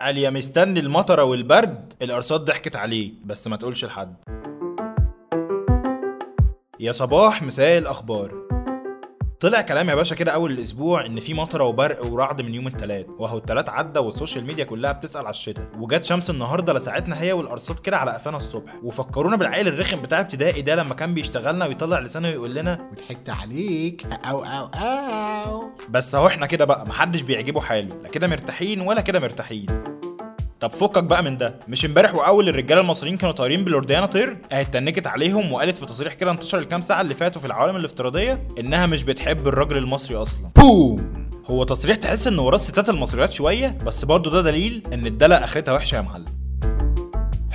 قال يا مستني المطرة والبرد الارصاد ضحكت عليك بس ما تقولش لحد. يا صباح مساء الأخبار. طلع كلام يا باشا كده أول الأسبوع إن في مطرة وبرق ورعد من يوم التلات وهو التلات عدى والسوشيال ميديا كلها بتسأل على الشتاء وجت شمس النهارده لساعتنا هي والأرصاد كده على قفانا الصبح وفكرونا بالعيل الرخم بتاع ابتدائي ده لما كان بيشتغلنا ويطلع لسانه ويقول لنا وضحكت عليك أو أو أو. بس أهو إحنا كده بقى محدش بيعجبه حاله لا كده مرتاحين ولا كده مرتاحين. طب فكك بقى من ده. مش امبارح وأول الرجالة المصريين كانوا طايرين بلورديانا طير؟ اهي اتنكت عليهم وقالت في تصريح كده انتشر الكام ساعة اللي فاتوا في العوالم الافتراضية إنها مش بتحب الراجل المصري أصلا. بوم! هو تصريح تحس إنه وراه الستات المصريات شوية بس برضه ده دليل إن الدلع أخرتها وحشة يا معلم.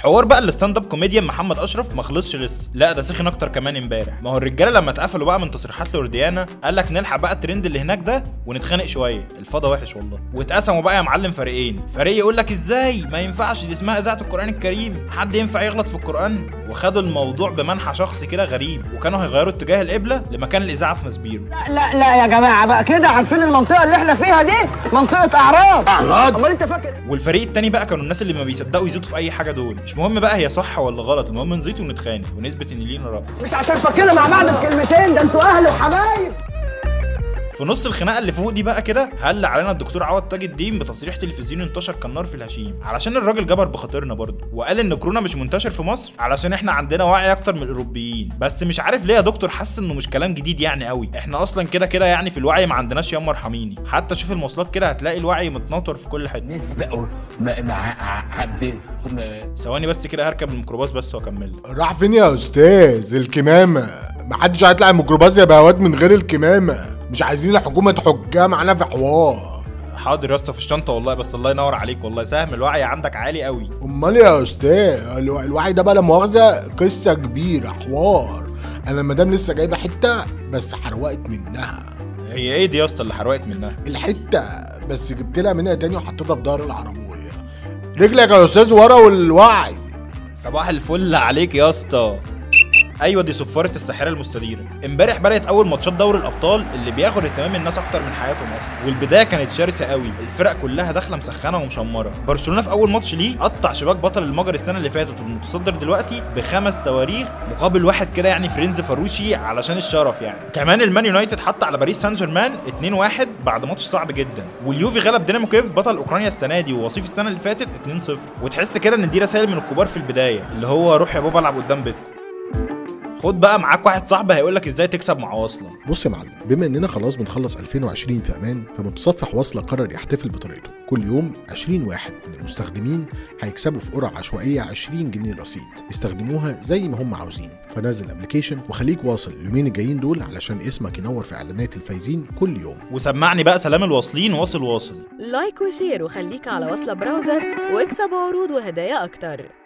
حوار بقى ال stand-up comedian محمد أشرف ما خلصش لسه. لا ده سخن أكتر كمان امبارح. ما هو الرجالة لما اتقفلوا بقى من تصريحات لورديانا قال لك نلحق بقى الترند اللي هناك ده ونتخانق شوية. الفضا وحش والله. واتقسموا بقى يا معلم فريقين. فريق يقول لك إزاي؟ ما ينفعش دي اسمها إذاعة القرآن الكريم. حد ينفع يغلط في القرآن؟ وخدوا الموضوع بمنحى شخصي كده غريب. وكانوا هيغيروا اتجاه القبله لمكان الإذاعة في مسبيرو. لا لا يا جماعة بقى كده. عارفين المنطقة اللي إحنا فيها دي؟ منطقة أعراض. أعراض؟ أمال أنت فاكر؟ والفريق التاني بقى كانوا الناس اللي ما بيصدقوا يزيدوا في أي حاجة دول. مش مهم بقى هي صح ولا غلط المهم نزيد ونتخانق ونثبت إن لينا رأي. مش عشان فاكرنا مع بعض بكلمتين ده أنتوا أهل وحبايب. في نص الخناقة اللي فوق دي بقى كده هل علينا الدكتور عوض تاج الدين بتصريح تلفزيوني انتشر كالنار في الهشيم؟ علشان الراجل جبر بخاطرنا برضه وقال إن كورونا مش منتشر في مصر علشان إحنا عندنا وعي أكتر من الأوروبيين. بس مش عارف ليه يا دكتور حاسس إنه مش كلام جديد يعني قوي إحنا أصلا كده كده يعني في الوعي ما عندناش ياما ارحميني حتى شوف المواصلات كده هتلاقي الوعي متنطر في كل حتة. ثواني بس كده هركب الميكروباص بس وأكمل. راح فين يا أستاذ؟ الكمامة. محدش هيطلع الميكروباص يا بهوات من غير الكمامة. مش عايزين الحكومة تحجها معانا في حوار. حاضر يا اسطى في الشنطة والله بس الله ينور عليك والله. سهم الوعي عندك عالي قوي. أمال يا أستاذ الو- الوعي ده بقى لا مؤاخذه قصة كبيرة حوار. أنا المدام لسه جايبة حتة بس حروقت منها. هي إيه دي يا اسطى اللي حرقت منها؟ الحتة بس جبت لها منها تاني وحطيتها في ظهر العربية. رجلك يا أستاذ ورا والوعي. صباح الفل عليك يا اسطى. أيوه دي صفاره الساحرة المستديرة. امبارح بدأت أول ماتشات دوري الأبطال اللي بياخد اهتمام الناس أكتر من حياتهم أصلا والبداية كانت شرسة قوي. الفرق كلها داخلة مسخنة ومشمرة. برشلونة في أول ماتش ليه قطع شباك بطل المجر السنة اللي فاتت والمتصدر دلوقتي بخمس صواريخ مقابل واحد كده يعني فرينكفاروشي علشان الشرف يعني. كمان المان يونايتد حط على باريس سان جيرمان 2-1 بعد ماتش صعب جدا. واليوفي غلب دينامو كيف بطل أوكرانيا السنة دي ووصيف السنة اللي فاتت 2-0 وتحس كده إن دي رسائل من الكبار في البداية اللي هو روح يا بابا العب قدام بيتكم. خد بقى معاك واحد صاحبي هيقول لك إزاي تكسب مع واصله بص يا معلم بما اننا خلاص بنخلص 2020 في أمان فمتصفح واصله قرر يحتفل بطريقته. كل يوم 20 واحد من المستخدمين هيكسبوا في قرعة عشوائية 20 جنيه رصيد. يستخدموها زي ما هم عاوزين. فنزل application وخليك واصل اليومين الجايين دول علشان اسمك ينور في إعلانات الفايزين كل يوم. وسمعني بقى سلام الواصلين واصل واصل. like و share وخليك على وصلة browser واكسب عروض وهدايا أكتر.